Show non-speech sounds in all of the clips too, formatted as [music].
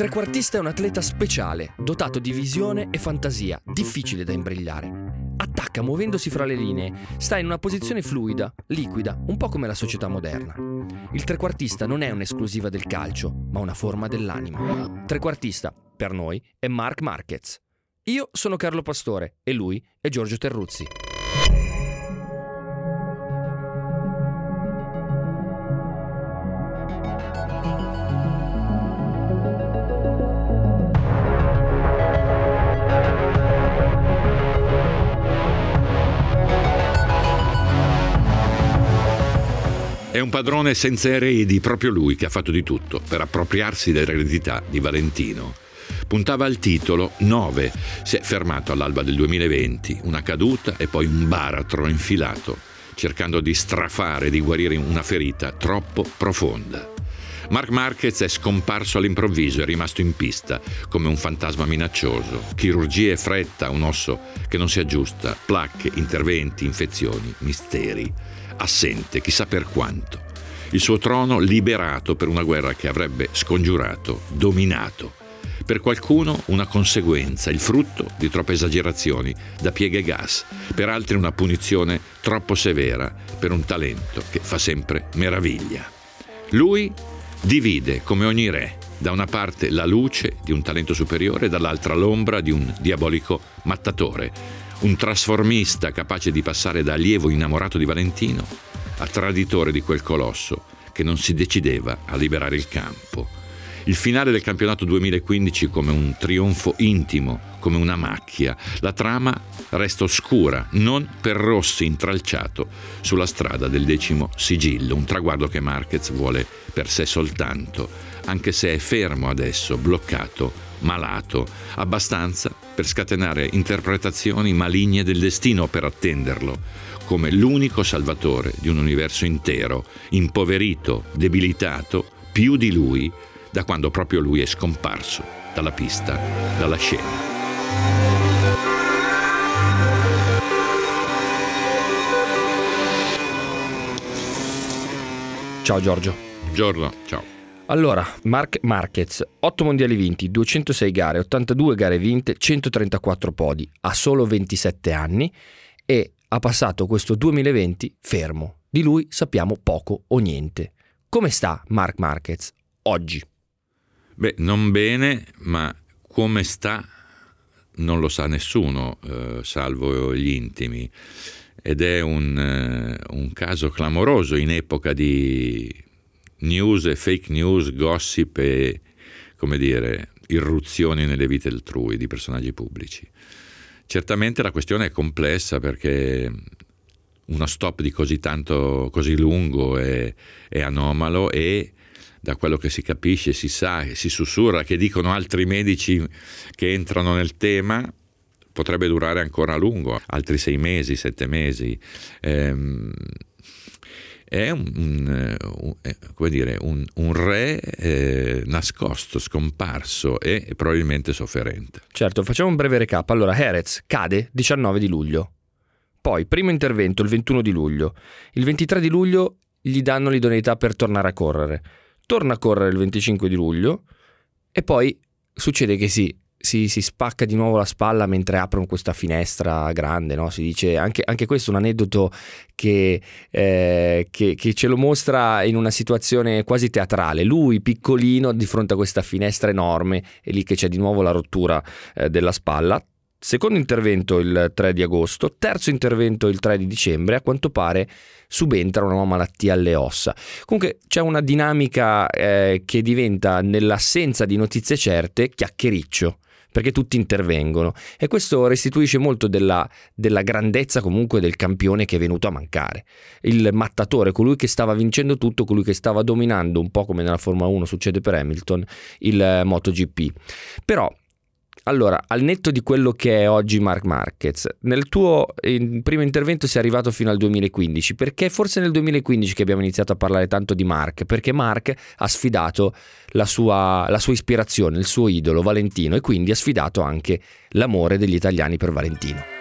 Trequartista è un atleta speciale, dotato di visione e fantasia, difficile da imbrigliare. Attacca muovendosi fra le linee, sta in una posizione fluida, liquida, un po' come la società moderna. Il trequartista non è un'esclusiva del calcio, ma una forma dell'anima. Trequartista, per noi, è Mark Marquez. Io sono Carlo Pastore e lui è Giorgio Terruzzi. È un padrone senza eredi, proprio lui che ha fatto di tutto per appropriarsi dell'eredità di Valentino. Puntava al titolo 9, si è fermato all'alba del 2020, una caduta e poi un baratro infilato, cercando di strafare, di guarire una ferita troppo profonda. Mark Marquez è scomparso all'improvviso, è rimasto in pista, come un fantasma minaccioso. Chirurgie e fretta, un osso che non si aggiusta, placche, interventi, infezioni, misteri assente, chissà per quanto. Il suo trono liberato per una guerra che avrebbe scongiurato, dominato. Per qualcuno una conseguenza, il frutto di troppe esagerazioni da pieghe gas, per altri una punizione troppo severa per un talento che fa sempre meraviglia. Lui divide, come ogni re, da una parte la luce di un talento superiore, dall'altra l'ombra di un diabolico mattatore, un trasformista capace di passare da allievo innamorato di Valentino a traditore di quel colosso che non si decideva a liberare il campo. Il finale del campionato 2015 come un trionfo intimo, come una macchia. La trama resta oscura, non per Rossi intralciato sulla strada del decimo sigillo, un traguardo che Marquez vuole per sé soltanto, anche se è fermo adesso, bloccato malato, abbastanza per scatenare interpretazioni maligne del destino per attenderlo, come l'unico salvatore di un universo intero, impoverito, debilitato, più di lui, da quando proprio lui è scomparso dalla pista, dalla scena. Ciao Giorgio. Giorno, ciao. Allora, Mark Marquez, 8 mondiali vinti, 206 gare, 82 gare vinte, 134 podi, ha solo 27 anni e ha passato questo 2020 fermo. Di lui sappiamo poco o niente. Come sta Mark Marquez oggi? Beh, non bene, ma come sta non lo sa nessuno, eh, salvo gli intimi. Ed è un, eh, un caso clamoroso in epoca di news e fake news, gossip e, come dire, irruzioni nelle vite altrui di personaggi pubblici. Certamente la questione è complessa perché uno stop di così tanto, così lungo è, è anomalo e da quello che si capisce, si sa, si sussurra, che dicono altri medici che entrano nel tema, potrebbe durare ancora a lungo, altri sei mesi, sette mesi. Ehm, è un, un, un, dire, un re eh, nascosto, scomparso e probabilmente sofferente. Certo, facciamo un breve recap. Allora, Herez cade 19 di luglio. Poi, primo intervento il 21 di luglio. Il 23 di luglio gli danno l'idoneità per tornare a correre. Torna a correre il 25 di luglio e poi succede che sì, si, si, spacca di nuovo la spalla mentre aprono questa finestra grande, no? si dice anche, anche, questo è un aneddoto che, eh, che, che, ce lo mostra in una situazione quasi teatrale, lui piccolino di fronte a questa finestra enorme e lì che c'è di nuovo la rottura eh, della spalla, secondo intervento il 3 di agosto, terzo intervento il 3 di dicembre, a quanto pare subentra una nuova malattia alle ossa. Comunque c'è una dinamica eh, che diventa nell'assenza di notizie certe chiacchiericcio perché tutti intervengono e questo restituisce molto della, della grandezza comunque del campione che è venuto a mancare. Il mattatore, colui che stava vincendo tutto, colui che stava dominando un po' come nella Formula 1 succede per Hamilton, il MotoGP. Però allora, al netto di quello che è oggi Mark Marquez, nel tuo in primo intervento sei arrivato fino al 2015, perché forse nel 2015 che abbiamo iniziato a parlare tanto di Mark, perché Mark ha sfidato la sua, la sua ispirazione, il suo idolo Valentino e quindi ha sfidato anche l'amore degli italiani per Valentino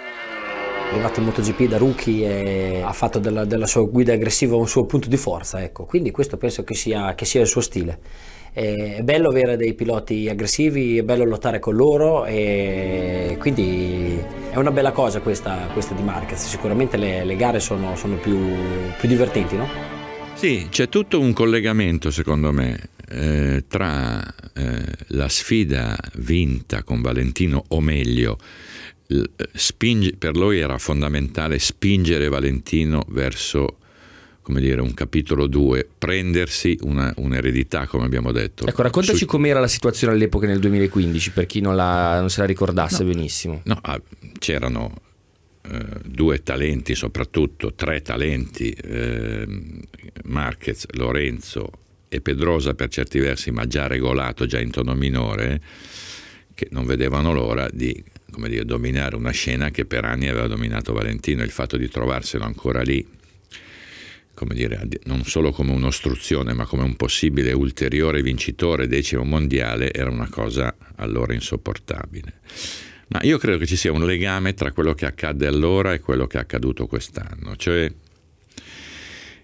è arrivato in MotoGP da rookie e ha fatto della, della, sua guida aggressiva un suo punto di forza, ecco. quindi questo penso che sia, che sia il suo stile. È bello avere dei piloti aggressivi, è bello lottare con loro e quindi è una bella cosa questa, questa di Marquez. Sicuramente le, le gare sono, sono più, più, divertenti, no? Sì, c'è tutto un collegamento secondo me eh, tra eh, la sfida vinta con Valentino, o meglio, spinge, per lui era fondamentale spingere Valentino verso come dire, un capitolo 2, prendersi una, un'eredità, come abbiamo detto. Ecco, raccontaci Su... com'era la situazione all'epoca nel 2015, per chi non, la, non se la ricordasse no, benissimo. No, ah, c'erano eh, due talenti, soprattutto tre talenti, eh, Marquez, Lorenzo e Pedrosa per certi versi, ma già regolato, già in tono minore, che non vedevano l'ora di dire, dominare una scena che per anni aveva dominato Valentino. Il fatto di trovarselo ancora lì come dire, non solo come un'ostruzione, ma come un possibile ulteriore vincitore decimo mondiale, era una cosa allora insopportabile. Ma io credo che ci sia un legame tra quello che accadde allora e quello che è accaduto quest'anno. Cioè,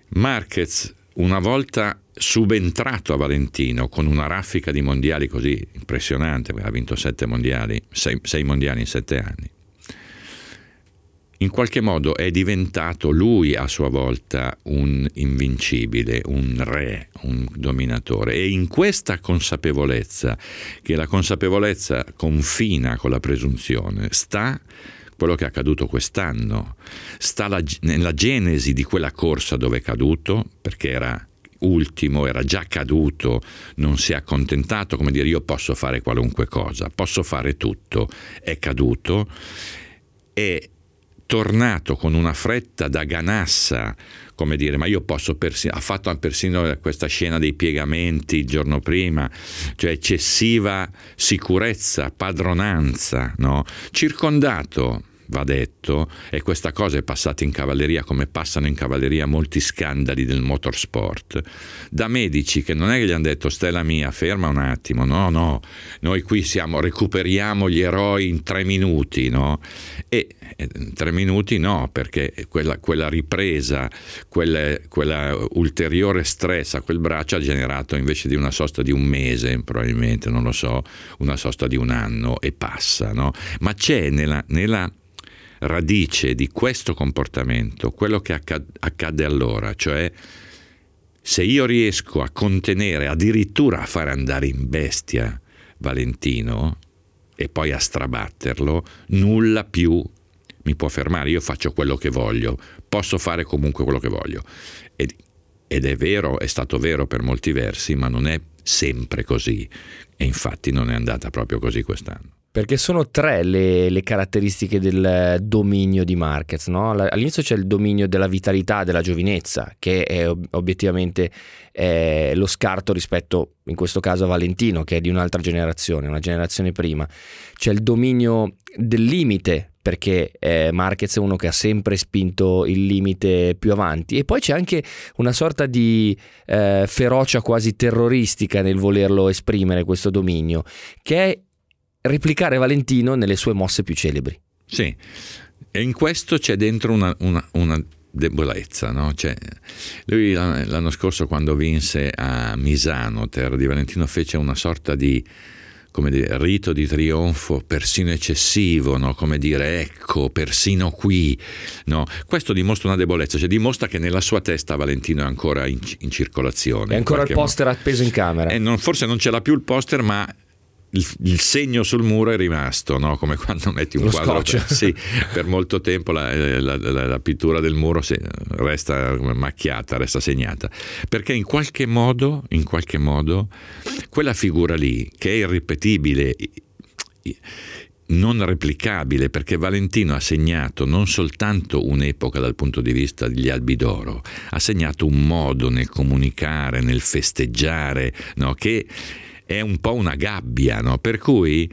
Marquez, una volta subentrato a Valentino con una raffica di mondiali così impressionante, ha vinto sette mondiali, sei, sei mondiali in sette anni, in qualche modo è diventato lui a sua volta un invincibile, un re, un dominatore. E in questa consapevolezza, che la consapevolezza confina con la presunzione, sta quello che è accaduto quest'anno, sta la, nella genesi di quella corsa dove è caduto, perché era ultimo, era già caduto, non si è accontentato, come dire io posso fare qualunque cosa, posso fare tutto, è caduto. E tornato con una fretta da ganassa, come dire, ma io posso persino, ha fatto persino questa scena dei piegamenti il giorno prima, cioè eccessiva sicurezza, padronanza, no? circondato va detto, e questa cosa è passata in cavalleria come passano in cavalleria molti scandali del motorsport, da medici che non è che gli hanno detto Stella mia, ferma un attimo, no, no, noi qui siamo, recuperiamo gli eroi in tre minuti, no? E in tre minuti no, perché quella, quella ripresa, quella, quella, ulteriore stress a quel braccio ha generato invece di una sosta di un mese, probabilmente, non lo so, una sosta di un anno e passa, no? Ma c'è nella, nella radice di questo comportamento quello che accade allora, cioè se io riesco a contenere, addirittura a fare andare in bestia Valentino e poi a strabatterlo, nulla più mi può fermare, io faccio quello che voglio, posso fare comunque quello che voglio. Ed, ed è vero, è stato vero per molti versi, ma non è sempre così. E infatti non è andata proprio così quest'anno. Perché sono tre le, le, caratteristiche del dominio di Marquez. No? All'inizio c'è il dominio della vitalità, della giovinezza, che è obiettivamente è lo scarto rispetto, in questo caso, a Valentino, che è di un'altra generazione, una generazione prima. C'è il dominio del limite, perché eh, Marquez è uno che ha sempre spinto il limite più avanti. E poi c'è anche una sorta di eh, ferocia quasi terroristica nel volerlo esprimere questo dominio, che è replicare Valentino nelle sue mosse più celebri. Sì, e in questo c'è dentro una, una, una debolezza. No? Cioè, lui l'anno scorso quando vinse a Misano, terra di Valentino, fece una sorta di dire, rito di trionfo persino eccessivo, no? come dire ecco, persino qui. No? Questo dimostra una debolezza, cioè dimostra che nella sua testa Valentino è ancora in, in circolazione. È ancora il poster modo. appeso in camera. Non, forse non ce l'ha più il poster, ma il, il, segno sul muro è rimasto, no? come quando metti un Lo quadro. Per, sì, per molto tempo la, eh, la, la, la pittura del muro resta macchiata, resta segnata. Perché in qualche modo, in qualche modo, quella figura lì, che è irripetibile, non replicabile perché Valentino ha segnato non soltanto un'epoca dal punto di vista degli albi d'oro, ha segnato un modo nel comunicare, nel festeggiare, no? che è un po' una gabbia, no? per cui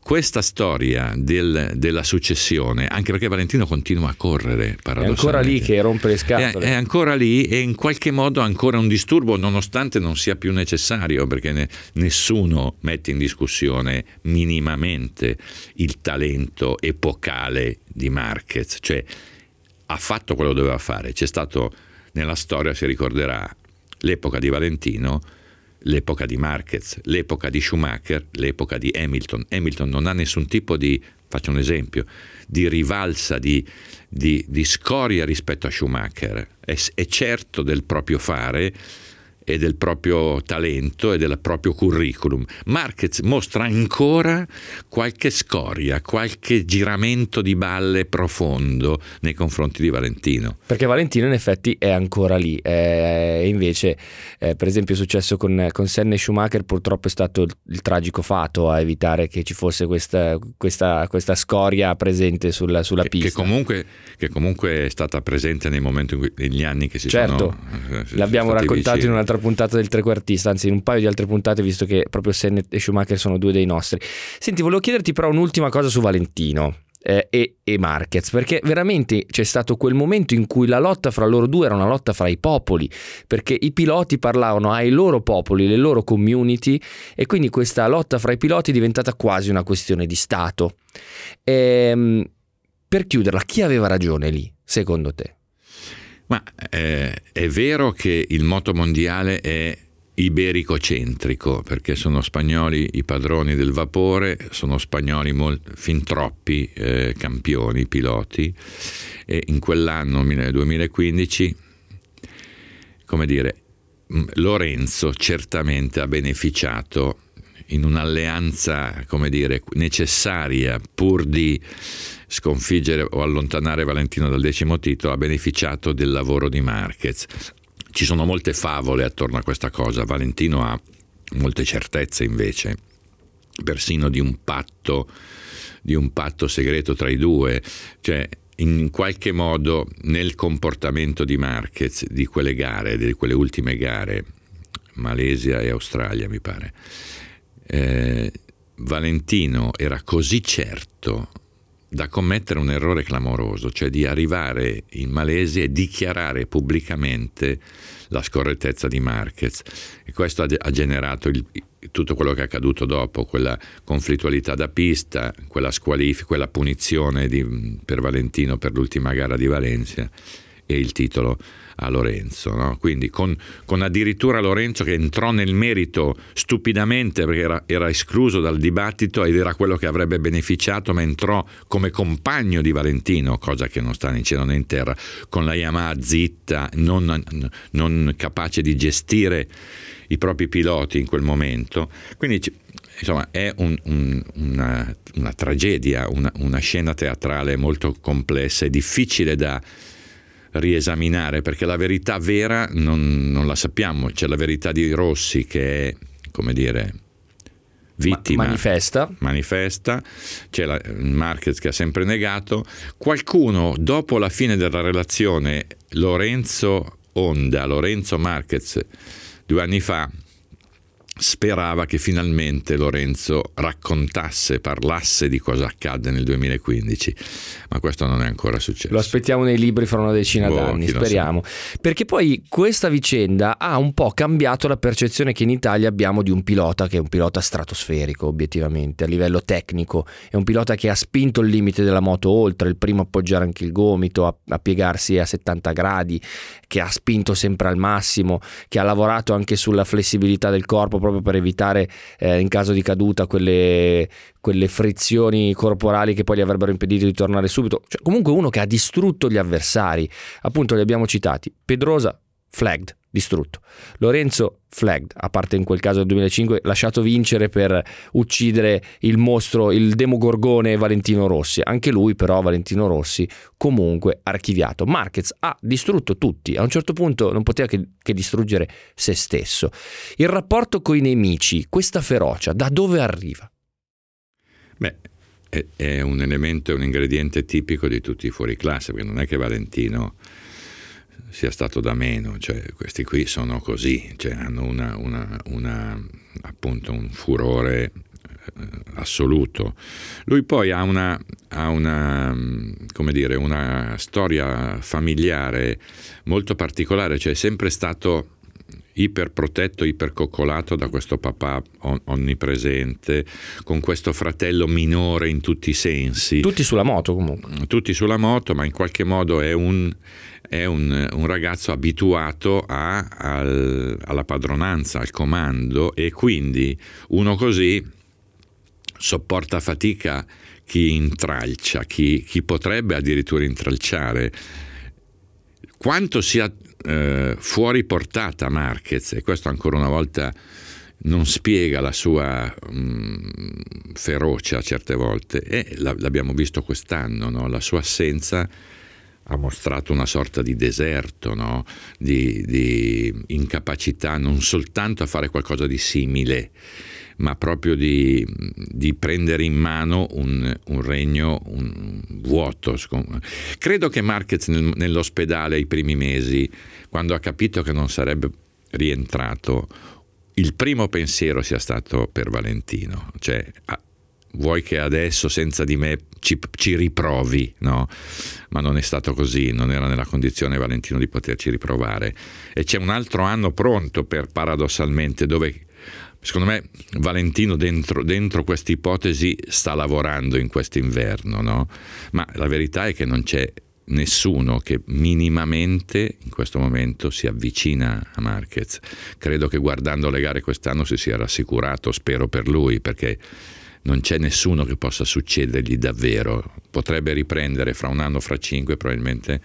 questa storia del, della successione, anche perché Valentino continua a correre, è ancora lì che rompe le scatole. È, è, ancora lì e in qualche modo ancora un disturbo, nonostante non sia più necessario, perché ne, nessuno mette in discussione minimamente il talento epocale di Marquez, cioè ha fatto quello che doveva fare, c'è stato nella storia, si ricorderà, l'epoca di Valentino l'epoca di Marquez, l'epoca di Schumacher, l'epoca di Hamilton. Hamilton non ha nessun tipo di, faccio un esempio, di rivalsa, di, di, di scoria rispetto a Schumacher. È, è certo del proprio fare e del proprio talento e del proprio curriculum. Marquez mostra ancora qualche scoria, qualche giramento di balle profondo nei confronti di Valentino. Perché Valentino in effetti è ancora lì, e invece eh, per esempio è successo con, con Senna e Schumacher purtroppo è stato il, il, tragico fato a evitare che ci fosse questa, questa, questa scoria presente sulla, sulla che, pista. Che comunque, che comunque, è stata presente nei momenti in cui, negli anni che si certo, sono... Eh, l'abbiamo raccontato vicini. in un'altra un'altra puntata del trequartista, anzi in un paio di altre puntate, visto che proprio Senna e Schumacher sono due dei nostri. Senti, volevo chiederti però un'ultima cosa su Valentino. Eh, e, e Marquez, perché veramente c'è stato quel momento in cui la lotta fra loro due era una lotta fra i popoli, perché i piloti parlavano ai loro popoli, le loro community, e quindi questa lotta fra i piloti è diventata quasi una questione di Stato. Ehm, per chiuderla, chi aveva ragione lì, secondo te? Ma eh, è vero che il moto mondiale è iberico-centrico, perché sono spagnoli i padroni del vapore, sono spagnoli molt, fin troppi eh, campioni, piloti, e in quell'anno, nel 2015, come dire, Lorenzo certamente ha beneficiato in un'alleanza, come dire, necessaria pur di sconfiggere o allontanare Valentino dal decimo titolo, ha beneficiato del lavoro di Marquez. Ci sono molte favole attorno a questa cosa, Valentino ha molte certezze invece, persino di un patto, di un patto segreto tra i due, cioè in qualche modo nel comportamento di Marquez di quelle gare, di quelle ultime gare, Malesia e Australia mi pare, eh, Valentino era così certo da commettere un errore clamoroso, cioè di arrivare in Malesia e dichiarare pubblicamente la scorrettezza di Marquez. E questo ha, generato il, tutto quello che è accaduto dopo, quella conflittualità da pista, quella squalifica, quella punizione di, per Valentino per l'ultima gara di Valencia e il titolo a Lorenzo. No? Quindi con, con, addirittura Lorenzo che entrò nel merito stupidamente perché era, era, escluso dal dibattito ed era quello che avrebbe beneficiato, ma entrò come compagno di Valentino, cosa che non sta né in cielo né in terra, con la Yamaha zitta, non, non capace di gestire i propri piloti in quel momento. Quindi insomma è un, un, una, una, tragedia, una, una scena teatrale molto complessa e difficile da riesaminare perché la verità vera non, non, la sappiamo, c'è la verità di Rossi che è, come dire, vittima. manifesta. Manifesta, c'è la, Marquez che ha sempre negato. Qualcuno, dopo la fine della relazione Lorenzo Onda, Lorenzo Marquez, due anni fa, sperava che finalmente Lorenzo raccontasse, parlasse di cosa accadde nel 2015, ma questo non è ancora successo. Lo aspettiamo nei libri fra una decina boh, d'anni, speriamo. Perché poi questa vicenda ha un po' cambiato la percezione che in Italia abbiamo di un pilota che è un pilota stratosferico, obiettivamente, a livello tecnico. È un pilota che ha spinto il limite della moto oltre, il primo a appoggiare anche il gomito, a, a piegarsi a 70 gradi, che ha spinto sempre al massimo, che ha lavorato anche sulla flessibilità del corpo proprio per evitare eh, in caso di caduta quelle, quelle, frizioni corporali che poi gli avrebbero impedito di tornare subito. Cioè, comunque uno che ha distrutto gli avversari, appunto li abbiamo citati, Pedrosa, flagged, distrutto. Lorenzo flagged, a parte in quel caso del 2005, lasciato vincere per uccidere il mostro, il demogorgone Valentino Rossi. Anche lui però, Valentino Rossi, comunque archiviato. Marquez ha distrutto tutti, a un certo punto non poteva che, che distruggere se stesso. Il rapporto con i nemici, questa ferocia, da dove arriva? Beh, è, è un elemento, un ingrediente tipico di tutti i fuori classe, perché non è che Valentino sia stato da meno, cioè, questi qui sono così, cioè, hanno una, una, una, appunto un furore eh, assoluto. Lui poi ha una, ha una, come dire, una storia familiare molto particolare, cioè è sempre stato iperprotetto, ipercoccolato da questo papà onnipresente, con questo fratello minore in tutti i sensi. Tutti sulla moto comunque. Tutti sulla moto, ma in qualche modo è un, è un, un ragazzo abituato a, al, alla padronanza, al comando e quindi uno così sopporta fatica chi intralcia, chi, chi potrebbe addirittura intralciare. Quanto sia eh, fuori portata Marquez e questo ancora una volta non spiega la sua mh, mm, ferocia certe volte e l'abbiamo visto quest'anno, no? la sua assenza ha mostrato una sorta di deserto, no? di, di, incapacità non soltanto a fare qualcosa di simile, ma proprio di, di prendere in mano un, un, regno un vuoto. Credo che Marquez nel, nell'ospedale i primi mesi, quando ha capito che non sarebbe rientrato, il primo pensiero sia stato per Valentino, cioè vuoi che adesso senza di me ci, ci, riprovi, no? Ma non è stato così, non era nella condizione Valentino di poterci riprovare. E c'è un altro anno pronto per paradossalmente dove secondo me Valentino dentro, dentro questa ipotesi sta lavorando in quest'inverno, no? Ma la verità è che non c'è nessuno che minimamente in questo momento si avvicina a Marquez. Credo che guardando le gare quest'anno si sia rassicurato, spero per lui, perché non c'è nessuno che possa succedergli davvero. Potrebbe riprendere fra un anno, fra cinque, probabilmente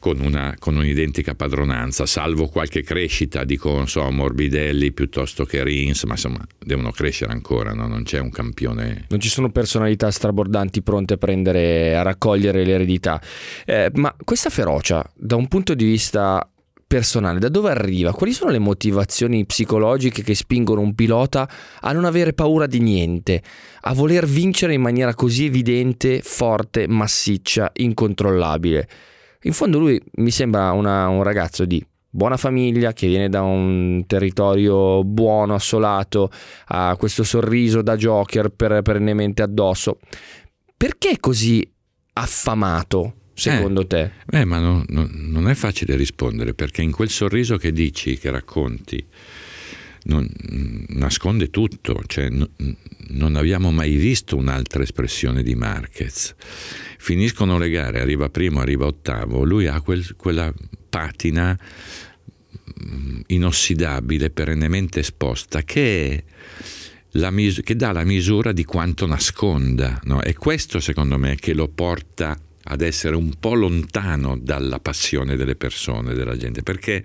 con, una, con un'identica padronanza, salvo qualche crescita, dico, so, Morbidelli piuttosto che Rins, ma insomma devono crescere ancora, no? non c'è un campione. Non ci sono personalità strabordanti pronte a prendere, a raccogliere l'eredità. Eh, ma questa ferocia, da un punto di vista personale, da dove arriva? Quali sono le motivazioni psicologiche che spingono un pilota a non avere paura di niente, a voler vincere in maniera così evidente, forte, massiccia, incontrollabile? In fondo lui mi sembra una, un ragazzo di buona famiglia che viene da un territorio buono, assolato, ha questo sorriso da Joker per, perennemente addosso. Perché così affamato? secondo eh, te? Eh, ma no, no, non è facile rispondere perché in quel sorriso che dici, che racconti, non, nasconde tutto, cioè, no, non abbiamo mai visto un'altra espressione di Marquez. Finiscono le gare, arriva primo, arriva ottavo, lui ha quel, quella patina mm, inossidabile, perennemente esposta, che, mis- che dà la misura di quanto nasconda. No? E questo secondo me che lo porta ad essere un po' lontano dalla passione delle persone, della gente, perché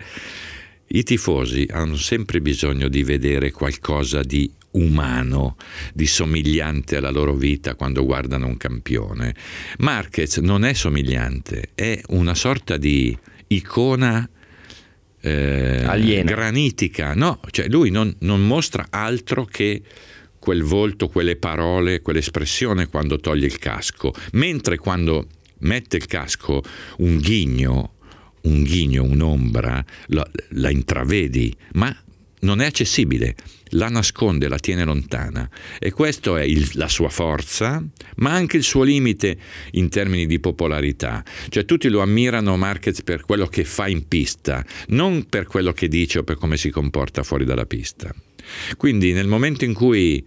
i tifosi hanno sempre bisogno di vedere qualcosa di umano, di somigliante alla loro vita quando guardano un campione. Marquez non è somigliante, è una sorta di icona eh, granitica, no, cioè lui non, non mostra altro che quel volto, quelle parole, quell'espressione quando toglie il casco, mentre quando mette il casco, un ghigno, un ghigno, un'ombra, la, la intravedi, ma non è accessibile, la nasconde, la tiene lontana e questa è il, la sua forza, ma anche il suo limite in termini di popolarità. Cioè tutti lo ammirano Marquez per quello che fa in pista, non per quello che dice o per come si comporta fuori dalla pista. Quindi nel momento in cui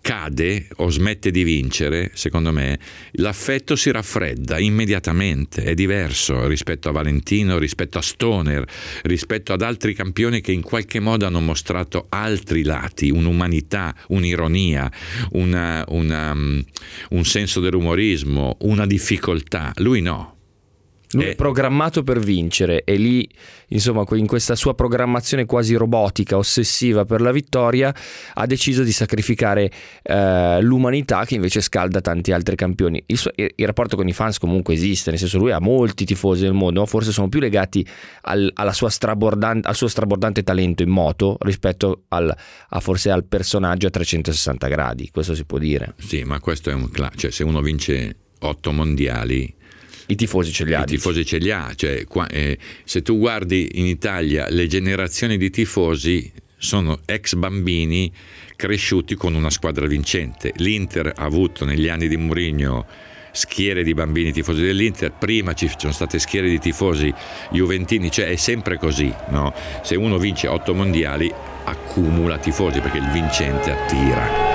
cade o smette di vincere, secondo me, l'affetto si raffredda immediatamente, è diverso rispetto a Valentino, rispetto a Stoner, rispetto ad altri campioni che in qualche modo hanno mostrato altri lati, un'umanità, un'ironia, una, una, um, un senso dell'umorismo, una difficoltà. Lui no. Lui è programmato per vincere e lì, insomma, in questa sua programmazione quasi robotica, ossessiva per la vittoria, ha deciso di sacrificare eh, l'umanità che invece scalda tanti altri campioni. Il, suo, il, rapporto con i fans comunque esiste, nel senso lui ha molti tifosi nel mondo, forse sono più legati al, al suo strabordante talento in moto rispetto al, a forse al personaggio a 360 gradi, questo si può dire. Sì, ma questo è un... cioè se uno vince otto mondiali i tifosi ce li ha. I tifosi ce li ha. Cioè, qua, eh, se tu guardi in Italia le generazioni di tifosi sono ex bambini cresciuti con una squadra vincente. L'Inter ha avuto negli anni di Mourinho schiere di bambini tifosi dell'Inter, prima ci sono state schiere di tifosi juventini, cioè è sempre così, no? Se uno vince otto mondiali accumula tifosi perché il vincente attira.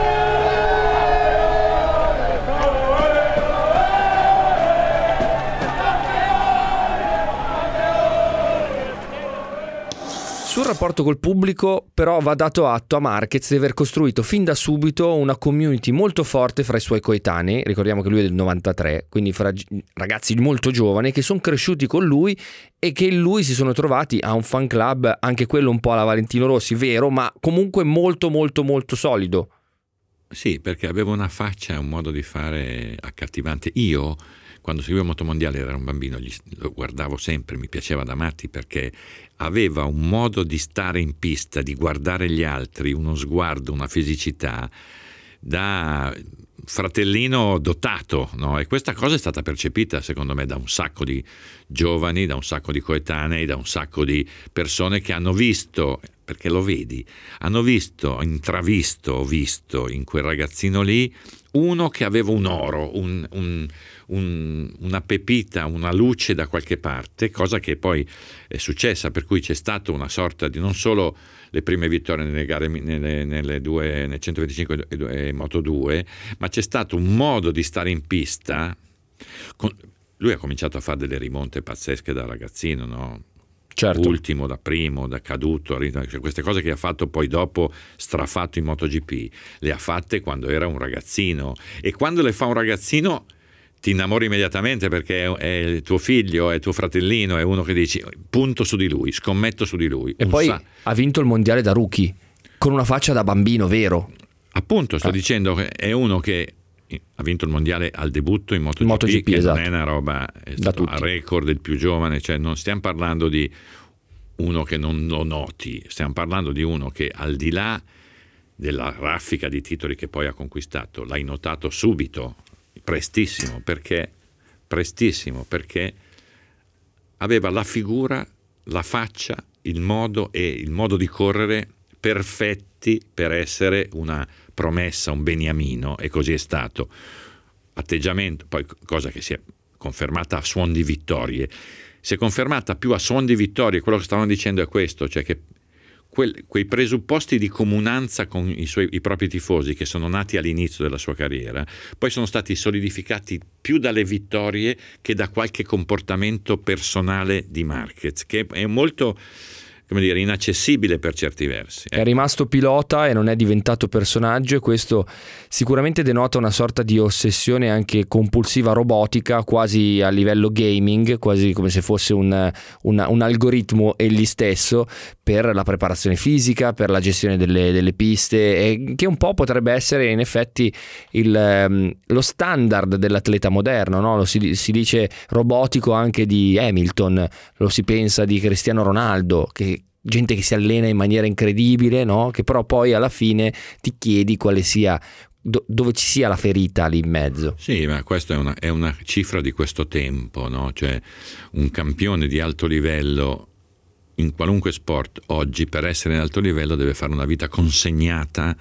Rapporto col pubblico però va dato atto a Marquez di aver costruito fin da subito una community molto forte fra i suoi coetanei, ricordiamo che lui è del 93, quindi fra ragazzi molto giovani che sono cresciuti con lui e che in lui si sono trovati a un fan club, anche quello un po' alla Valentino Rossi, vero, ma comunque molto molto molto solido. Sì, perché aveva una faccia, un modo di fare accattivante. Io quando seguivo Motomondiale era un bambino, lo guardavo sempre, mi piaceva da matti perché aveva un modo di stare in pista, di guardare gli altri, uno sguardo, una fisicità da fratellino dotato, no? e questa cosa è stata percepita secondo me da un sacco di giovani, da un sacco di coetanei, da un sacco di persone che hanno visto, perché lo vedi, hanno visto, intravisto, visto in quel ragazzino lì uno che aveva un oro, un, un, un, una pepita, una luce da qualche parte, cosa che poi è successa, per cui c'è stata una sorta di non solo le prime vittorie nelle gare nelle, nelle due, nel 125 e, Moto 2, ma c'è stato un modo di stare in pista. Con, lui ha cominciato a fare delle rimonte pazzesche da ragazzino, no? certo. ultimo, da primo, da caduto, cioè queste cose che ha fatto poi dopo strafatto in MotoGP, le ha fatte quando era un ragazzino e quando le fa un ragazzino ti innamori immediatamente perché è il tuo figlio, è tuo fratellino, è uno che dici punto su di lui, scommetto su di lui. E poi sa- ha vinto il mondiale da rookie, con una faccia da bambino, vero? Appunto, sto ah. dicendo che è uno che ha vinto il mondiale al debutto in MotoGP, MotoGP che esatto. non è una roba, è stato a record il più giovane, cioè non stiamo parlando di uno che non lo noti, stiamo parlando di uno che al di là della raffica di titoli che poi ha conquistato, l'hai notato subito, prestissimo, perché, prestissimo, perché aveva la figura, la faccia, il modo e il modo di correre perfetti per essere una promessa, un beniamino, e così è stato. Atteggiamento, poi cosa che si è confermata a suon di vittorie. Si è confermata più a suon di vittorie, quello che stavano dicendo è questo, cioè che quel, quei presupposti di comunanza con i, suoi, i propri tifosi che sono nati all'inizio della sua carriera, poi sono stati solidificati più dalle vittorie che da qualche comportamento personale di Marquez, che è molto come dire, inaccessibile per certi versi. È rimasto pilota e non è diventato personaggio e questo sicuramente denota una sorta di ossessione anche compulsiva robotica, quasi a livello gaming, quasi come se fosse un, un, un algoritmo egli stesso per la preparazione fisica, per la gestione delle, delle piste, che un po' potrebbe essere in effetti il, ehm, lo standard dell'atleta moderno, no? lo si, si dice robotico anche di Hamilton, lo si pensa di Cristiano Ronaldo, che gente che si allena in maniera incredibile, no? che però poi alla fine ti chiedi quale sia dove ci sia la ferita lì in mezzo. Sì, ma questa è una, è una cifra di questo tempo, no? cioè un campione di alto livello in qualunque sport oggi per essere in alto livello deve fare una vita consegnata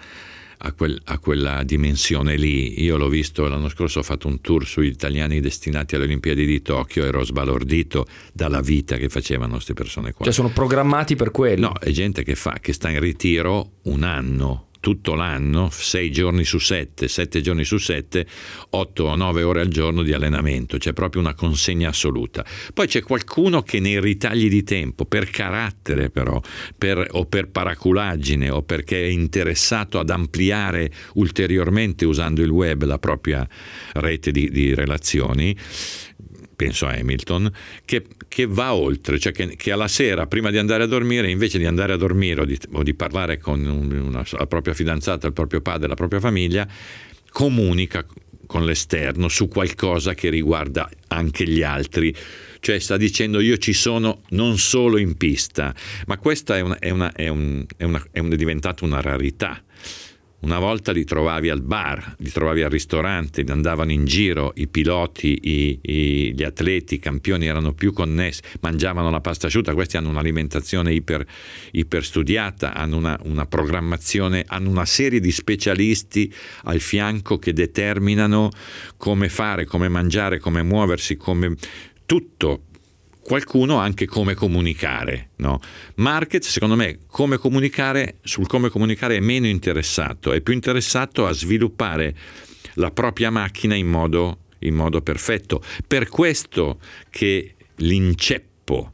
a, quel, a, quella dimensione lì. Io l'ho visto l'anno scorso, ho fatto un tour sugli italiani destinati alle Olimpiadi di Tokyo, ero sbalordito dalla vita che facevano queste persone qua. Cioè sono programmati per quello? No, è gente che, fa, che sta in ritiro un anno tutto l'anno, sei giorni su sette, sette giorni su sette, otto o nove ore al giorno di allenamento, c'è proprio una consegna assoluta. Poi c'è qualcuno che nei ritagli di tempo, per carattere però, per, o per paraculaggine o perché è interessato ad ampliare ulteriormente usando il web la propria rete di, di relazioni, penso a Hamilton, che, che va oltre, cioè che, che, alla sera, prima di andare a dormire, invece di andare a dormire o di, o di parlare con una, la propria fidanzata, il proprio padre, la propria famiglia, comunica con l'esterno su qualcosa che riguarda anche gli altri. Cioè sta dicendo io ci sono non solo in pista, ma questa è, una, è, una, è, un, è, una, è diventata una rarità una volta li trovavi al bar, li trovavi al ristorante, andavano in giro, i piloti, i, i, gli atleti, i campioni erano più connessi, mangiavano la pasta asciutta, questi hanno un'alimentazione iper, iper studiata, hanno una, una programmazione, hanno una serie di specialisti al fianco che determinano come fare, come mangiare, come muoversi, come tutto qualcuno anche come comunicare. No? Market, secondo me, come comunicare, sul come comunicare è meno interessato, è più interessato a sviluppare la propria macchina in modo, in modo perfetto. Per questo che l'inceppo,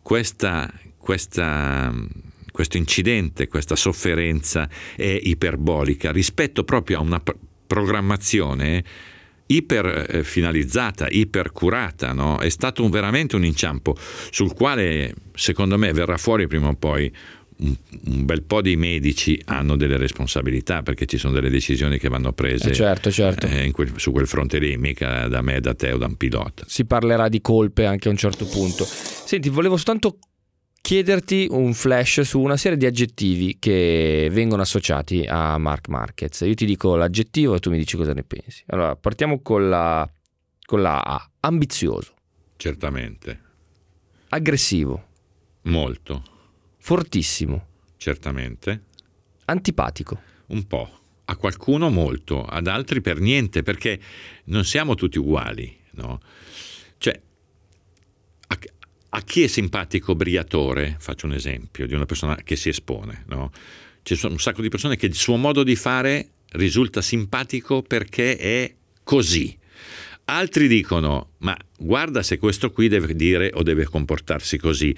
questa, questa, questo incidente, questa sofferenza è iperbolica rispetto proprio a una programmazione iper eh, finalizzata, iper curata, no? è stato un, veramente un inciampo sul quale secondo me verrà fuori prima o poi un, bel po' di medici hanno delle responsabilità perché ci sono delle decisioni che vanno prese eh certo, certo. Eh, quel, su quel fronte lì, mica da me, da te o da un pilota. Si parlerà di colpe anche a un certo punto. Senti, volevo soltanto chiederti un flash su una serie di aggettivi che vengono associati a Mark Marquez. Io ti dico l'aggettivo e tu mi dici cosa ne pensi. Allora, partiamo con la, con la A. Ambizioso. Certamente. Aggressivo. Molto. Fortissimo. Certamente. Antipatico. Un po'. A qualcuno molto, ad altri per niente, perché non siamo tutti uguali, no? Cioè, a chi è simpatico Briatore, faccio un esempio di una persona che si espone, no? Ci sono un sacco di persone che il suo modo di fare risulta simpatico perché è così. Altri dicono, ma guarda se questo qui deve dire o deve comportarsi così.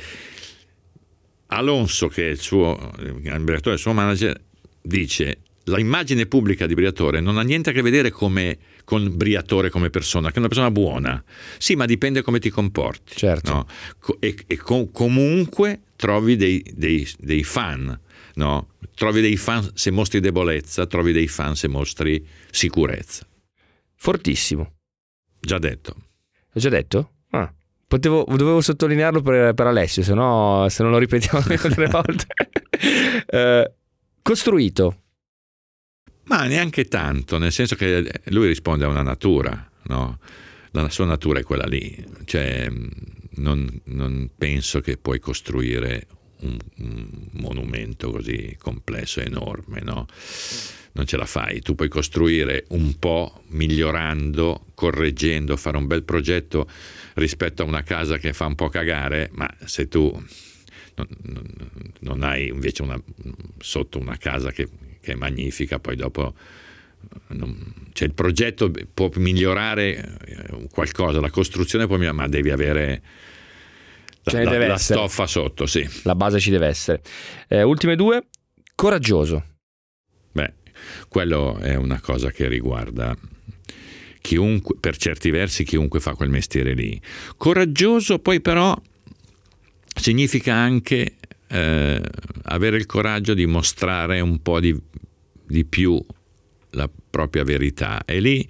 Alonso, che è il suo, il Briatore, il suo manager, dice, l'immagine pubblica di Briatore non ha niente a che vedere come con Briatore come persona, che è una persona buona. Sì, ma dipende come ti comporti. Certo. No? E, e com- comunque trovi dei, dei, dei fan. No? Trovi dei fan se mostri debolezza, trovi dei fan se mostri sicurezza. Fortissimo. Già detto. Ho già detto? Ah, potevo, dovevo sottolinearlo per, per Alessio, se no se non lo ripetiamo [laughs] altre volte. [laughs] eh, costruito. Ma neanche tanto, nel senso che lui risponde a una natura, no? La sua natura è quella lì, cioè non, non penso che puoi costruire un, un, monumento così complesso enorme, no? Non ce la fai, tu puoi costruire un po' migliorando, correggendo, fare un bel progetto rispetto a una casa che fa un po' cagare, ma se tu non, non, hai invece una, sotto una casa che, che è magnifica, poi dopo non, cioè il progetto può migliorare eh, qualcosa, la costruzione può migliorare, ma devi avere la, la, la stoffa sotto, sì. La base ci deve essere. Eh, ultime due, coraggioso. Beh, quello è una cosa che riguarda chiunque, per certi versi chiunque fa quel mestiere lì. Coraggioso poi però significa anche eh, avere il coraggio di mostrare un po' di, di più la propria verità. E lì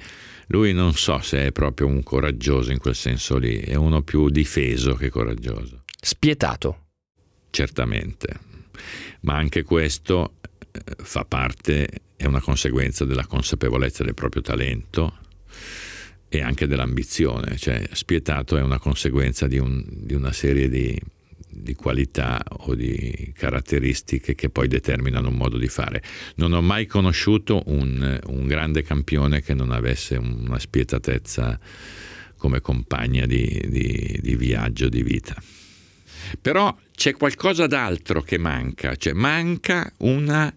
lui non so se è proprio un coraggioso in quel senso lì, è uno più difeso che coraggioso. Spietato. Certamente, ma anche questo eh, fa parte, è una conseguenza della consapevolezza del proprio talento e anche dell'ambizione, cioè spietato è una conseguenza di, un, di una serie di di qualità o di caratteristiche che poi determinano un modo di fare. Non ho mai conosciuto un, un grande campione che non avesse una spietatezza come compagna di, di, di viaggio, di vita. Però c'è qualcosa d'altro che manca, cioè manca una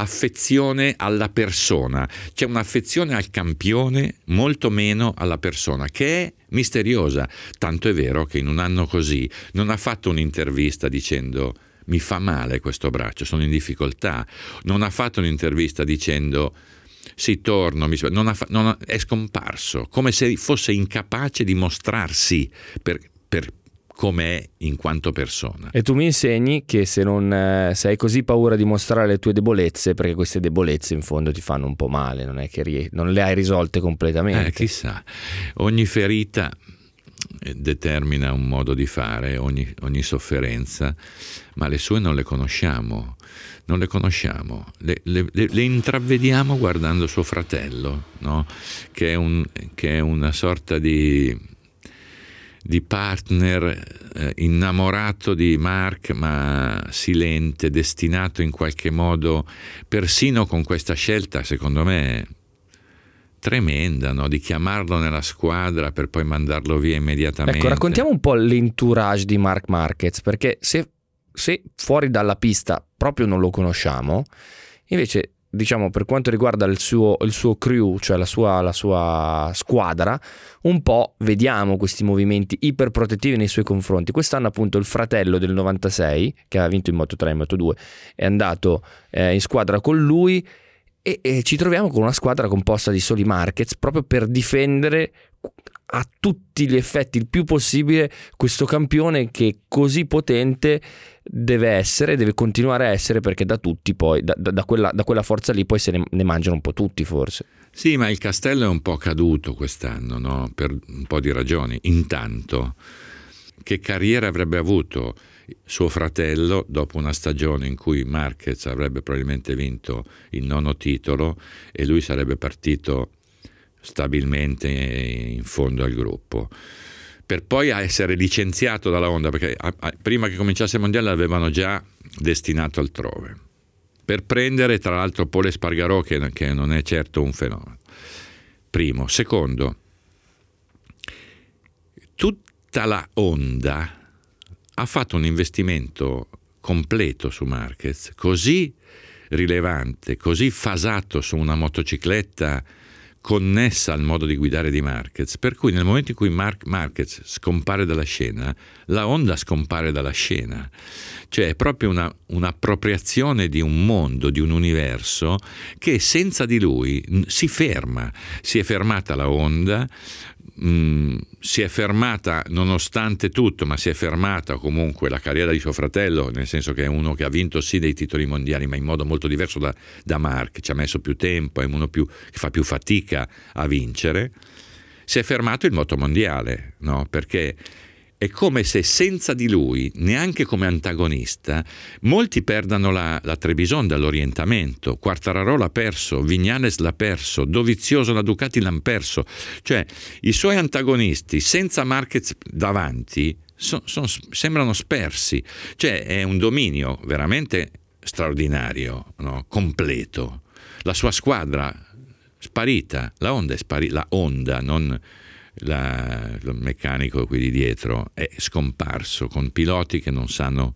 affezione alla persona, c'è un'affezione al campione molto meno alla persona, che è misteriosa. Tanto è vero che in un anno così non ha fatto un'intervista dicendo mi fa male questo braccio, sono in difficoltà, non ha fatto un'intervista dicendo sì, torno, non ha, non ha, è scomparso, come se fosse incapace di mostrarsi per, per come è in quanto persona. E tu mi insegni che se non eh, se hai così paura di mostrare le tue debolezze, perché queste debolezze in fondo ti fanno un po' male, non è che rie- non le hai risolte completamente. Eh, chissà, ogni ferita eh, determina un modo di fare, ogni, ogni sofferenza, ma le sue non le conosciamo non le conosciamo, le, le, le intravediamo guardando suo fratello, no? che, è un, che, è una sorta di, di partner eh, innamorato di Mark ma silente, destinato in qualche modo, persino con questa scelta, secondo me, tremenda, no? di chiamarlo nella squadra per poi mandarlo via immediatamente. Ecco, raccontiamo un po' l'entourage di Mark Marquez, perché se se fuori dalla pista proprio non lo conosciamo, invece diciamo per quanto riguarda il suo, il suo crew, cioè la sua, la sua, squadra, un po' vediamo questi movimenti iperprotettivi nei suoi confronti. Quest'anno appunto il fratello del 96, che ha vinto in Moto 3 e Moto 2, è andato eh, in squadra con lui e, e, ci troviamo con una squadra composta di soli Markets proprio per difendere a tutti gli effetti il più possibile questo campione che così potente deve essere, deve continuare a essere perché da tutti poi, da, da, quella, da quella, forza lì poi se ne, ne, mangiano un po' tutti forse. Sì, ma il castello è un po' caduto quest'anno, no? per un po' di ragioni. Intanto, che carriera avrebbe avuto suo fratello dopo una stagione in cui Marquez avrebbe probabilmente vinto il nono titolo e lui sarebbe partito stabilmente in fondo al gruppo per poi essere licenziato dalla Honda, perché prima che cominciasse il mondiale l'avevano già destinato altrove, per prendere tra l'altro Pole Spargarò, che, che non è certo un fenomeno. Primo. Secondo, tutta la Honda ha fatto un investimento completo su Marquez, così rilevante, così fasato su una motocicletta connessa al modo di guidare di Marquez, per cui nel momento in cui Mark Marquez scompare dalla scena, la Honda scompare dalla scena. Cioè è proprio una, un'appropriazione di un mondo, di un universo che senza di lui si ferma. Si è fermata la Honda, mh, mm, si è fermata nonostante tutto, ma si è fermata comunque la carriera di suo fratello, nel senso che è uno che ha vinto sì dei titoli mondiali, ma in modo molto diverso da, da Mark, ci ha messo più tempo, è uno più, che fa più fatica a vincere. Si è fermato il motomondiale, no? perché è come se senza di lui, neanche come antagonista, molti perdano la, la Trebison dall'orientamento. Quartararo l'ha perso, Vignales l'ha perso, Dovizioso la Ducati l'ha perso. Cioè, i suoi antagonisti, senza Marquez davanti, son, son, sembrano spersi. Cioè, è un dominio veramente straordinario, no? completo. La sua squadra sparita, la Honda è sparita, la Honda, non la, il meccanico qui di dietro è scomparso con piloti che non sanno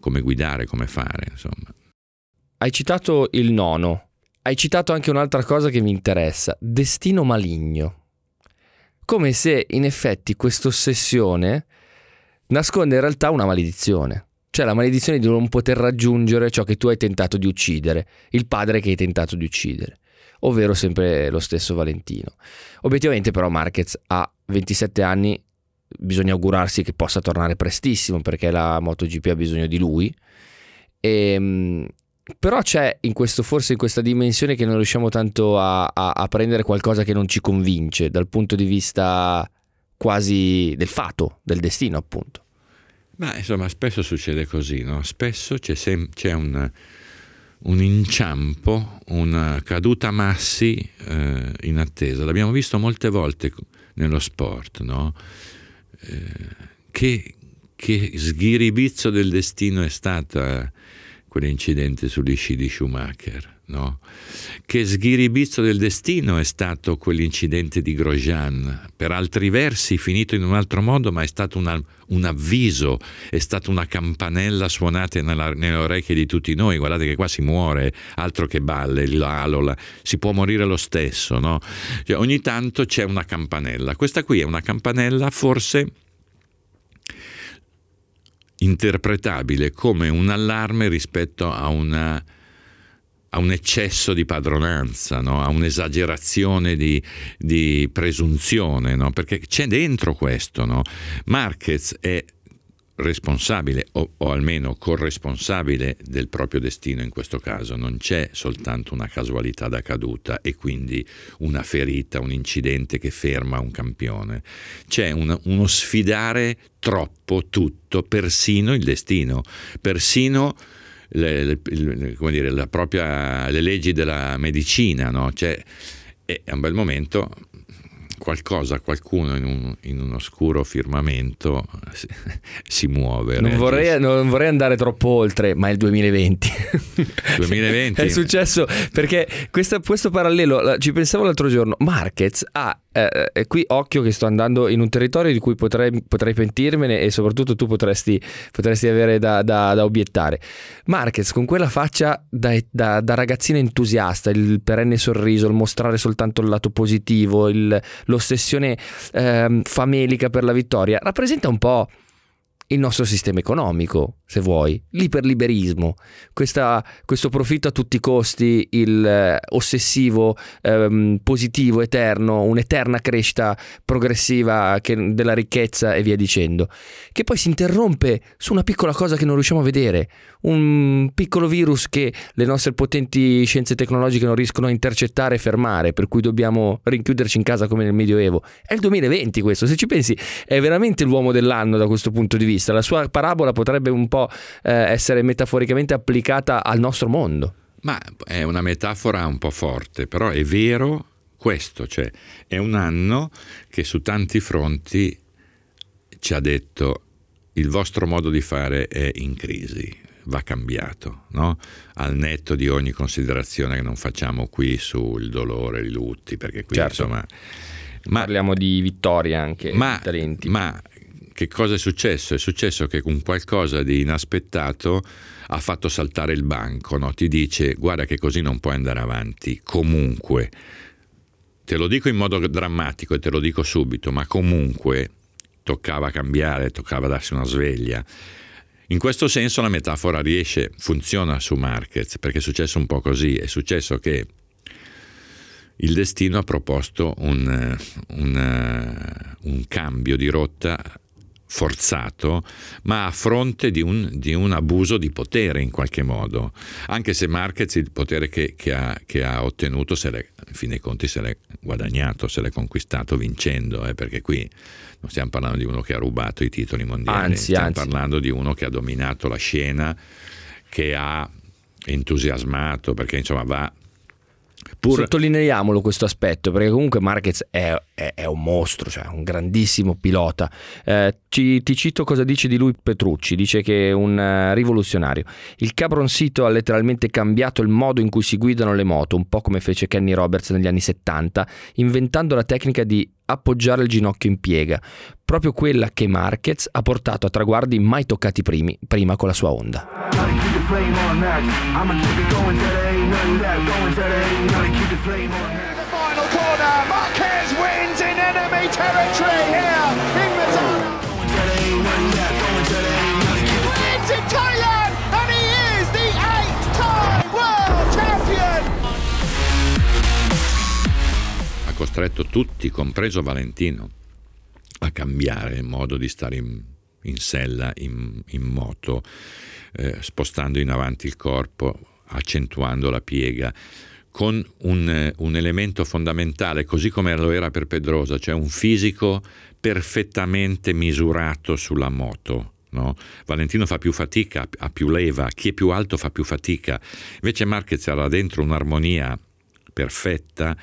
come guidare, come fare. Insomma. Hai citato il nono, hai citato anche un'altra cosa che mi interessa, destino maligno. Come se in effetti questa ossessione nasconde in realtà una maledizione. Cioè la maledizione di non poter raggiungere ciò che tu hai tentato di uccidere, il padre che hai tentato di uccidere ovvero sempre lo stesso Valentino. Obiettivamente però Marquez ha 27 anni, bisogna augurarsi che possa tornare prestissimo perché la MotoGP ha bisogno di lui. E, ehm, però c'è in questo, forse in questa dimensione che non riusciamo tanto a, a, a prendere qualcosa che non ci convince dal punto di vista quasi del fato, del destino appunto. Ma insomma spesso succede così, no? spesso c'è, sem- c'è un un inciampo, una caduta massi eh, in attesa. L'abbiamo visto molte volte nello sport, no? eh, che, che sghiribizzo del destino è stato quell'incidente sugli sci di Schumacher. No? Che sghiribizzo del destino è stato quell'incidente di Grosjean, per altri versi finito in un altro modo, ma è stato una, un avviso, è stata una campanella suonata nella, nelle orecchie di tutti noi. Guardate che qua si muore, altro che balle, l'alola, si può morire lo stesso. No? Cioè, ogni tanto c'è una campanella. Questa qui è una campanella forse interpretabile come un allarme rispetto a una a un eccesso di padronanza, no? a un'esagerazione di, di presunzione, no? perché c'è dentro questo. No? Marquez è responsabile o, o, almeno corresponsabile del proprio destino in questo caso, non c'è soltanto una casualità da caduta e quindi una ferita, un incidente che ferma un campione, c'è una, uno sfidare troppo tutto, persino il destino, persino le, le, le, dire, propria, le leggi della medicina, no? cioè, è un bel momento qualcosa, qualcuno in, un, in un oscuro firmamento [laughs] si, si muove. Non vorrei, non vorrei, andare troppo oltre, ma è il 2020. 2020. [laughs] è successo perché questa, questo parallelo, ci pensavo l'altro giorno, Marquez ha eh, qui occhio che sto andando in un territorio di cui potrei, potrei pentirmene e soprattutto tu potresti, potresti avere da, da, da, obiettare. Marquez con quella faccia da, da, ragazzino entusiasta, il perenne sorriso, il mostrare soltanto il lato positivo, il, l'ossessione eh, famelica per la vittoria, rappresenta un po' il nostro sistema economico, se vuoi, l'iperliberismo, questa, questo profitto a tutti i costi, il eh, ossessivo, ehm, positivo, eterno, un'eterna crescita progressiva che, della ricchezza e via dicendo, che poi si interrompe su una piccola cosa che non riusciamo a vedere, un piccolo virus che le nostre potenti scienze tecnologiche non riescono a intercettare e fermare, per cui dobbiamo rinchiuderci in casa come nel Medioevo. È il 2020 questo, se ci pensi, è veramente l'uomo dell'anno da questo punto di vista. La sua parabola potrebbe un po' eh, essere metaforicamente applicata al nostro mondo. Ma è una metafora un po' forte, però è vero questo, cioè è un anno che su tanti fronti ci ha detto il vostro modo di fare è in crisi, va cambiato, no? al netto di ogni considerazione che non facciamo qui sul dolore, i lutti, perché qui certo. insomma... Ma, Parliamo di vittorie anche, ma, talenti. Ma che cosa è successo? È successo che un qualcosa di inaspettato ha fatto saltare il banco, no? ti dice guarda che così non puoi andare avanti, comunque. Te lo dico in modo drammatico e te lo dico subito, ma comunque toccava cambiare, toccava darsi una sveglia. In questo senso la metafora riesce, funziona su Marquez, perché è successo un po' così, è successo che il destino ha proposto un, un, un cambio di rotta forzato, ma a fronte di un, di un, abuso di potere in qualche modo. Anche se Marquez il potere che, che, ha, che ha, ottenuto, se in fin dei conti, se l'è guadagnato, se l'è conquistato vincendo, eh, perché qui non stiamo parlando di uno che ha rubato i titoli mondiali, anzi, stiamo anzi. parlando di uno che ha dominato la scena, che ha entusiasmato, perché insomma va Pur... Sottolineiamolo questo aspetto, perché comunque Marquez è, è, è un mostro, cioè un grandissimo pilota. Eh, ci, ti cito cosa dice di lui Petrucci, dice che è un uh, rivoluzionario. Il cabroncito ha letteralmente cambiato il modo in cui si guidano le moto, un po' come fece Kenny Roberts negli anni 70, inventando la tecnica di appoggiare il ginocchio in piega, proprio quella che Marquez ha portato a traguardi mai toccati primi, prima con la sua Honda. Costretto tutti, compreso Valentino, a cambiare il modo di stare in, in sella, in, in moto, eh, spostando in avanti il corpo, accentuando la piega, con un, un, elemento fondamentale, così come lo era per Pedrosa, cioè un fisico perfettamente misurato sulla moto. No? Valentino fa più fatica, ha più leva, chi è più alto fa più fatica. Invece Marquez era dentro un'armonia perfetta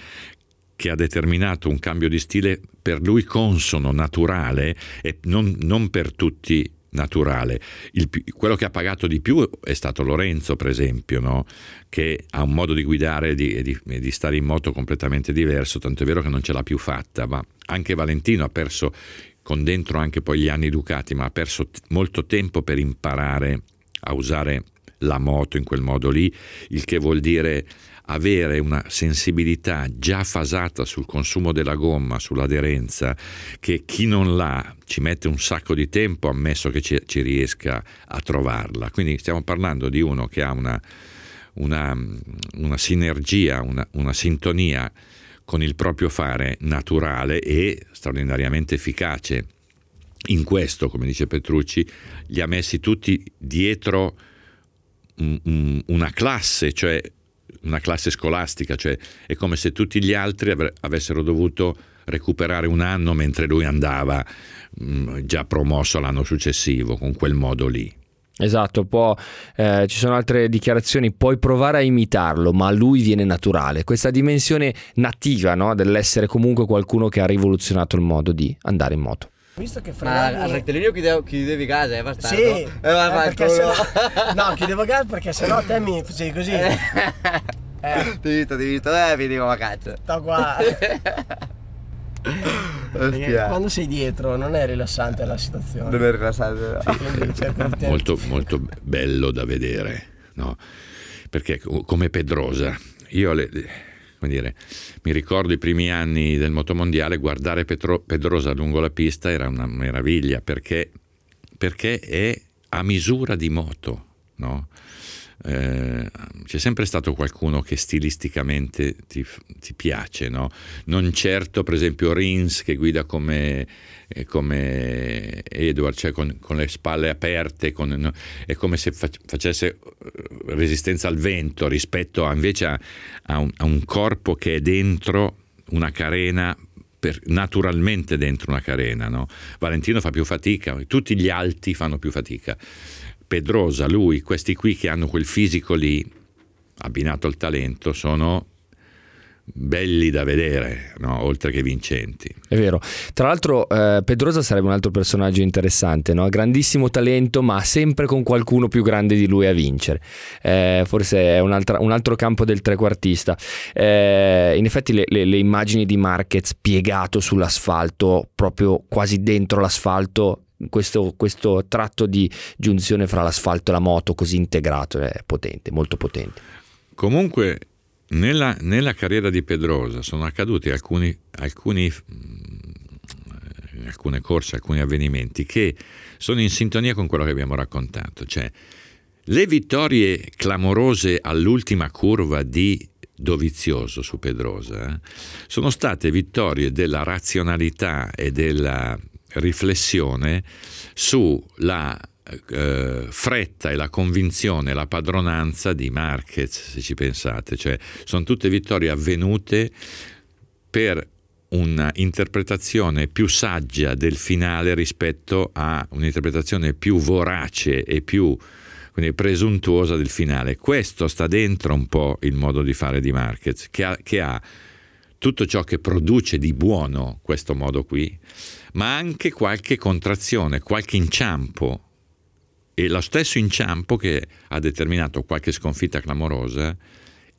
che ha determinato un cambio di stile per lui consono, naturale e non, non per tutti naturale. Il, quello che ha pagato di più è stato Lorenzo, per esempio, no? che ha un modo di guidare e di, di, di, stare in moto completamente diverso, tanto è vero che non ce l'ha più fatta, ma anche Valentino ha perso, con dentro anche poi gli anni Ducati, ma ha perso t- molto tempo per imparare a usare la moto in quel modo lì, il che vuol dire avere una sensibilità già fasata sul consumo della gomma, sull'aderenza, che chi non l'ha ci mette un sacco di tempo, ammesso che ci, ci riesca a trovarla. Quindi stiamo parlando di uno che ha una, una, una sinergia, una, una sintonia con il proprio fare naturale e straordinariamente efficace. In questo, come dice Petrucci, li ha messi tutti dietro una classe, cioè una classe scolastica, cioè è come se tutti gli altri avessero dovuto recuperare un anno mentre lui andava già promosso l'anno successivo, con quel modo lì. Esatto, può, eh, ci sono altre dichiarazioni, puoi provare a imitarlo, ma a lui viene naturale. Questa dimensione nativa no? dell'essere comunque qualcuno che ha rivoluzionato il modo di andare in moto. Visto che fregarmi... Ma al rettilineo chiudevo, chiudevi casa, è bastardo? Sì, eh, perché se no... [laughs] no, chiudevo casa perché sennò te mi facevi così. Eh. Ti visto, ti visto, eh, mi dico vacanza. Sto qua. [laughs] quando sei dietro non è rilassante la situazione. Non è rilassante. Sì. molto, molto bello da vedere, no? Perché come Pedrosa, io le, dire, mi ricordo i primi anni del motomondiale, guardare Petro, Pedrosa lungo la pista era una meraviglia perché, perché è a misura di moto, no? Eh, c'è sempre stato qualcuno che stilisticamente ti, ti piace, no? non certo per esempio Rins che guida come, eh, come Edward, cioè con, con, le spalle aperte, con, no? è come se facesse eh, resistenza al vento rispetto a, invece a, a, un, a un corpo che è dentro una carena per, naturalmente dentro una carena. No? Valentino fa più fatica, tutti gli alti fanno più fatica. Pedrosa, lui, questi qui che hanno quel fisico lì, abbinato al talento, sono belli da vedere, no? oltre che vincenti. È vero. Tra l'altro eh, Pedrosa sarebbe un altro personaggio interessante, no? grandissimo talento, ma sempre con qualcuno più grande di lui a vincere. Eh, forse è un, un, altro campo del trequartista. Eh, in effetti le, le, le, immagini di Marquez piegato sull'asfalto, proprio quasi dentro l'asfalto, questo, questo tratto di giunzione fra l'asfalto e la moto così integrato è potente, molto potente. Comunque nella, nella carriera di Pedrosa sono accaduti alcuni, alcuni, mm, alcune corse, alcuni avvenimenti che sono in sintonia con quello che abbiamo raccontato. Cioè, le vittorie clamorose all'ultima curva di Dovizioso su Pedrosa eh, sono state vittorie della razionalità e della riflessione sulla eh, fretta e la convinzione, la padronanza di Marquez, se ci pensate, cioè sono tutte vittorie avvenute per un'interpretazione più saggia del finale rispetto a un'interpretazione più vorace e più quindi presuntuosa del finale. Questo sta dentro un po' il modo di fare di Marquez, che ha, che ha tutto ciò che produce di buono questo modo qui, ma anche qualche contrazione, qualche inciampo. E lo stesso inciampo che ha determinato qualche sconfitta clamorosa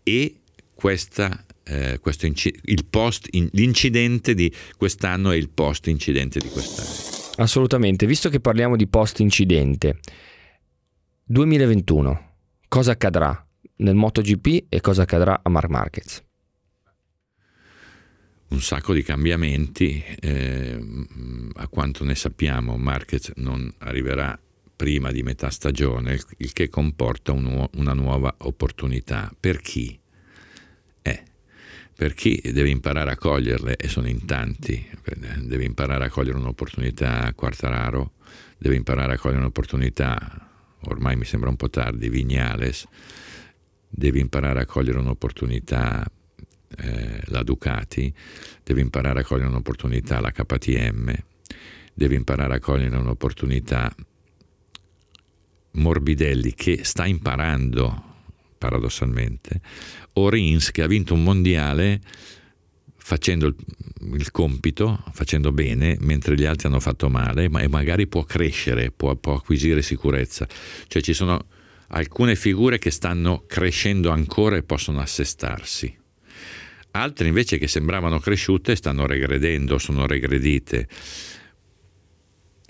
e questa, eh, inc- post, in, l'incidente di quest'anno e il post incidente di quest'anno. Assolutamente, visto che parliamo di post incidente, 2021, cosa accadrà nel MotoGP e cosa accadrà a Mark Marquez? Un sacco di cambiamenti, eh, a quanto ne sappiamo Marquez non arriverà prima di metà stagione, il che comporta un, una nuova opportunità. Per chi? Eh, per chi deve imparare a coglierle, e sono in tanti, deve imparare a cogliere un'opportunità a Quartararo, deve imparare a cogliere un'opportunità, ormai mi sembra un po' tardi, Vignales, deve imparare a cogliere un'opportunità eh, la Ducati, deve imparare a cogliere un'opportunità la KTM, deve imparare a cogliere un'opportunità Morbidelli che sta imparando paradossalmente, o Rins che ha vinto un mondiale facendo il, il, compito, facendo bene, mentre gli altri hanno fatto male, ma magari può crescere, può, può acquisire sicurezza. Cioè ci sono alcune figure che stanno crescendo ancora e possono assestarsi altre invece che sembravano cresciute stanno regredendo, sono regredite.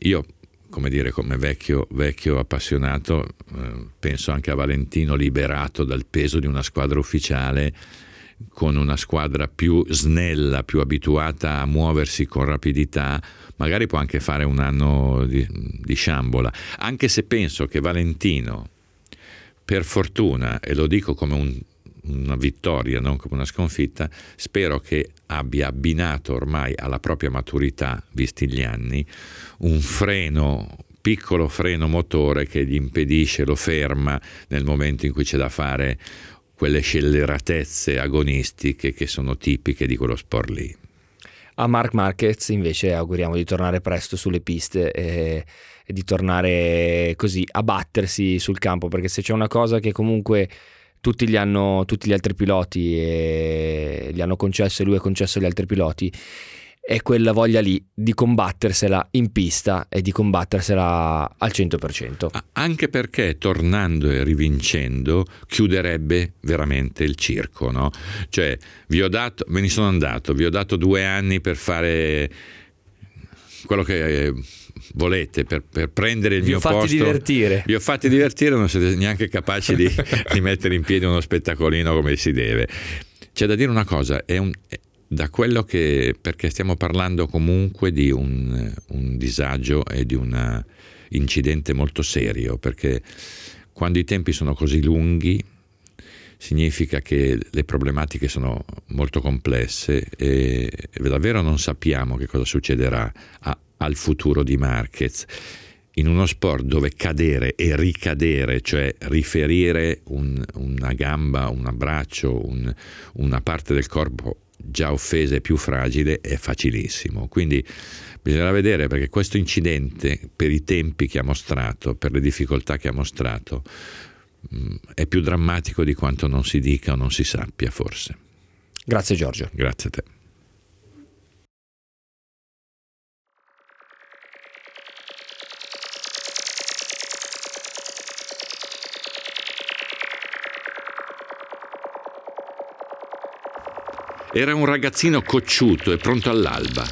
Io, come dire, come vecchio, vecchio appassionato, eh, penso anche a Valentino liberato dal peso di una squadra ufficiale, con una squadra più snella, più abituata a muoversi con rapidità, magari può anche fare un anno di, di sciambola, anche se penso che Valentino per fortuna, e lo dico come un, una vittoria, non come una sconfitta, spero che abbia abbinato ormai alla propria maturità, visti gli anni, un freno piccolo freno motore che gli impedisce, lo ferma nel momento in cui c'è da fare quelle scelleratezze agonistiche che sono tipiche di quello sport lì. A Mark Marquez invece auguriamo di tornare presto sulle piste e, di tornare così a battersi sul campo perché se c'è una cosa che comunque tutti gli, hanno, tutti gli altri piloti gli hanno concesso e lui ha concesso agli altri piloti è quella voglia lì di combattersela in pista e di combattersela al 100%. Anche perché tornando e rivincendo chiuderebbe veramente il circo, no? Cioè, vi ho dato, me ne sono andato, vi ho dato due anni per fare quello che volete per, per prendere il vi mio posto. posto. divertire. Vi ho fatti divertire, non siete neanche capaci di, [laughs] di mettere in piedi uno spettacolino come si deve. C'è da dire una cosa, è un, da quello che, perché stiamo parlando comunque di un, un disagio e di un incidente molto serio, perché quando i tempi sono così lunghi significa che le problematiche sono molto complesse e davvero non sappiamo che cosa succederà a, al futuro di Marquez in uno sport dove cadere e ricadere, cioè riferire un, una gamba, un abbraccio, un, una parte del corpo già offesa e più fragile è facilissimo. Quindi bisognerà vedere perché questo incidente, per i tempi che ha mostrato, per le difficoltà che ha mostrato, mm, è più drammatico di quanto non si dica o non si sappia forse. Grazie Giorgio. Grazie a te. Era un ragazzino cocciuto e pronto all'alba.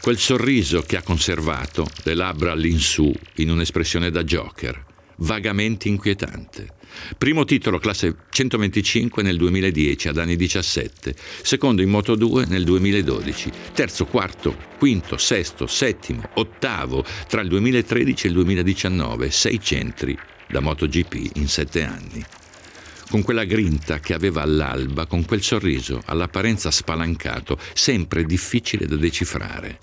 Quel sorriso che ha conservato, le labbra all'insù, in un'espressione da joker, vagamente inquietante. Primo titolo classe 125 nel 2010 ad anni 17, secondo in Moto 2 nel 2012, terzo, quarto, quinto, sesto, settimo, ottavo tra il 2013 e il 2019, sei centri da MotoGP in sette anni con quella grinta che aveva all'alba, con quel sorriso all'apparenza spalancato, sempre difficile da decifrare.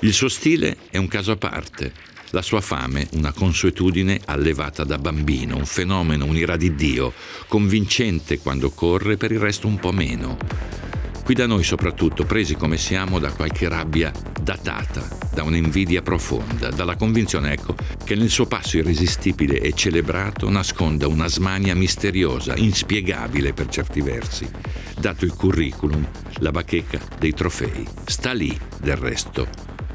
Il suo stile è un caso a parte, la sua fame una consuetudine allevata da bambino, un fenomeno, un'ira di Dio, convincente quando corre, per il resto un po' meno. Qui da noi soprattutto, presi come siamo da qualche rabbia datata, da un'invidia profonda, dalla convinzione, ecco, che nel suo passo irresistibile e celebrato nasconda una smania misteriosa, inspiegabile per certi versi. Dato il curriculum, la bacheca dei trofei. Sta lì, del resto.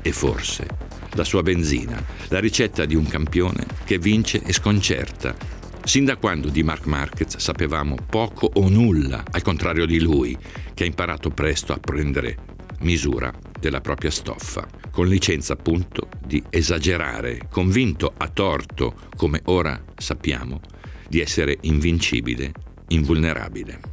E forse la sua benzina, la ricetta di un campione che vince e sconcerta, Sin da quando di Mark Marquez sapevamo poco o nulla, al contrario di lui, che ha imparato presto a prendere misura della propria stoffa, con licenza appunto di esagerare, convinto a torto, come ora sappiamo, di essere invincibile, invulnerabile.